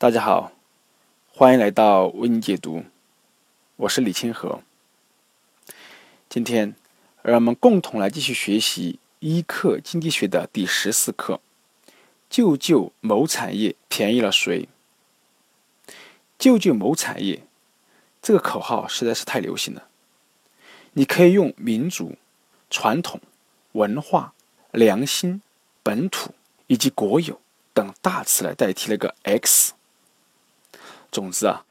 大家好，欢迎来到为你解读，我是李清河。今天，让我们共同来继续学习一课经济学的第十四课：救救某产业，便宜了谁？救救某产业，这个口号实在是太流行了。你可以用民族、传统、文化、良心、本土以及国有等大词来代替那个 X。总之啊，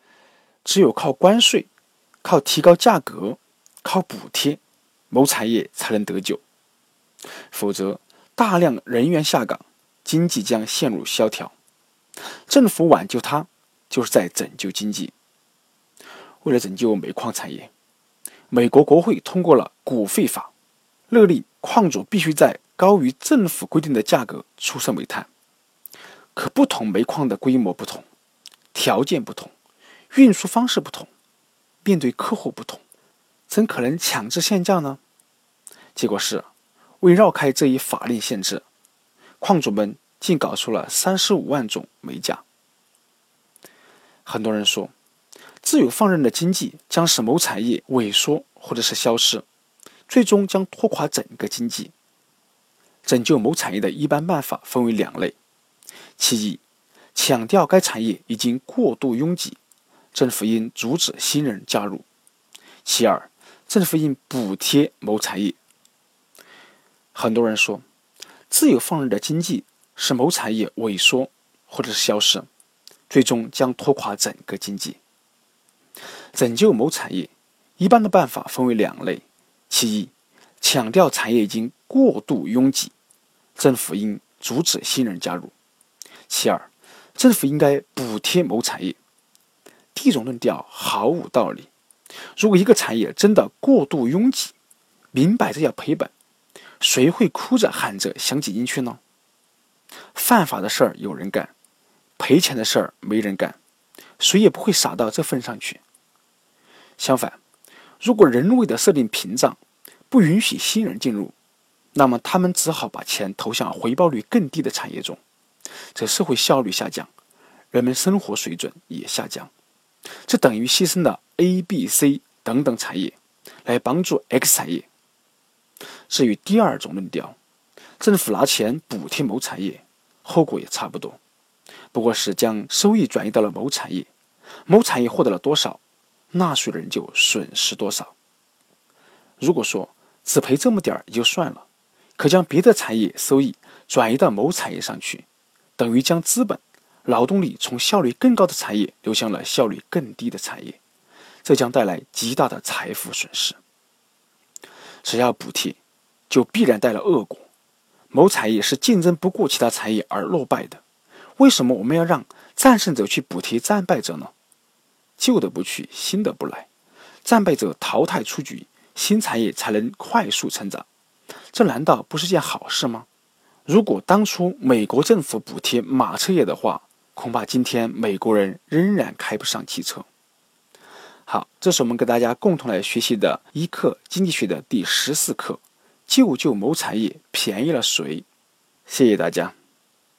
只有靠关税、靠提高价格、靠补贴，某产业才能得救。否则，大量人员下岗，经济将陷入萧条。政府挽救它，就是在拯救经济。为了拯救煤矿产业，美国国会通过了股费法，勒令矿主必须在高于政府规定的价格出售煤炭。可不同煤矿的规模不同。条件不同，运输方式不同，面对客户不同，怎可能强制限价呢？结果是，为绕开这一法令限制，矿主们竟搞出了三十五万种煤价。很多人说，自由放任的经济将使某产业萎缩或者是消失，最终将拖垮整个经济。拯救某产业的一般办法分为两类，其一。强调该产业已经过度拥挤，政府应阻止新人加入。其二，政府应补贴某产业。很多人说，自由放任的经济使某产业萎缩或者是消失，最终将拖垮整个经济。拯救某产业，一般的办法分为两类：其一，强调产业已经过度拥挤，政府应阻止新人加入；其二。政府应该补贴某产业，第一种论调毫无道理。如果一个产业真的过度拥挤，明摆着要赔本，谁会哭着喊着想挤进去呢？犯法的事儿有人干，赔钱的事儿没人干，谁也不会傻到这份上去。相反，如果人为的设定屏障，不允许新人进入，那么他们只好把钱投向回报率更低的产业中。则社会效率下降，人们生活水准也下降，这等于牺牲了 A、B、C 等等产业来帮助 X 产业。至于第二种论调，政府拿钱补贴某产业，后果也差不多，不过是将收益转移到了某产业，某产业获得了多少，纳税人就损失多少。如果说只赔这么点儿也就算了，可将别的产业收益转移到某产业上去。等于将资本、劳动力从效率更高的产业流向了效率更低的产业，这将带来极大的财富损失。只要补贴，就必然带来恶果。某产业是竞争不过其他产业而落败的，为什么我们要让战胜者去补贴战败者呢？旧的不去，新的不来，战败者淘汰出局，新产业才能快速成长，这难道不是件好事吗？如果当初美国政府补贴马车业的话，恐怕今天美国人仍然开不上汽车。好，这是我们跟大家共同来学习的一课经济学的第十四课：救救某产业，便宜了谁？谢谢大家。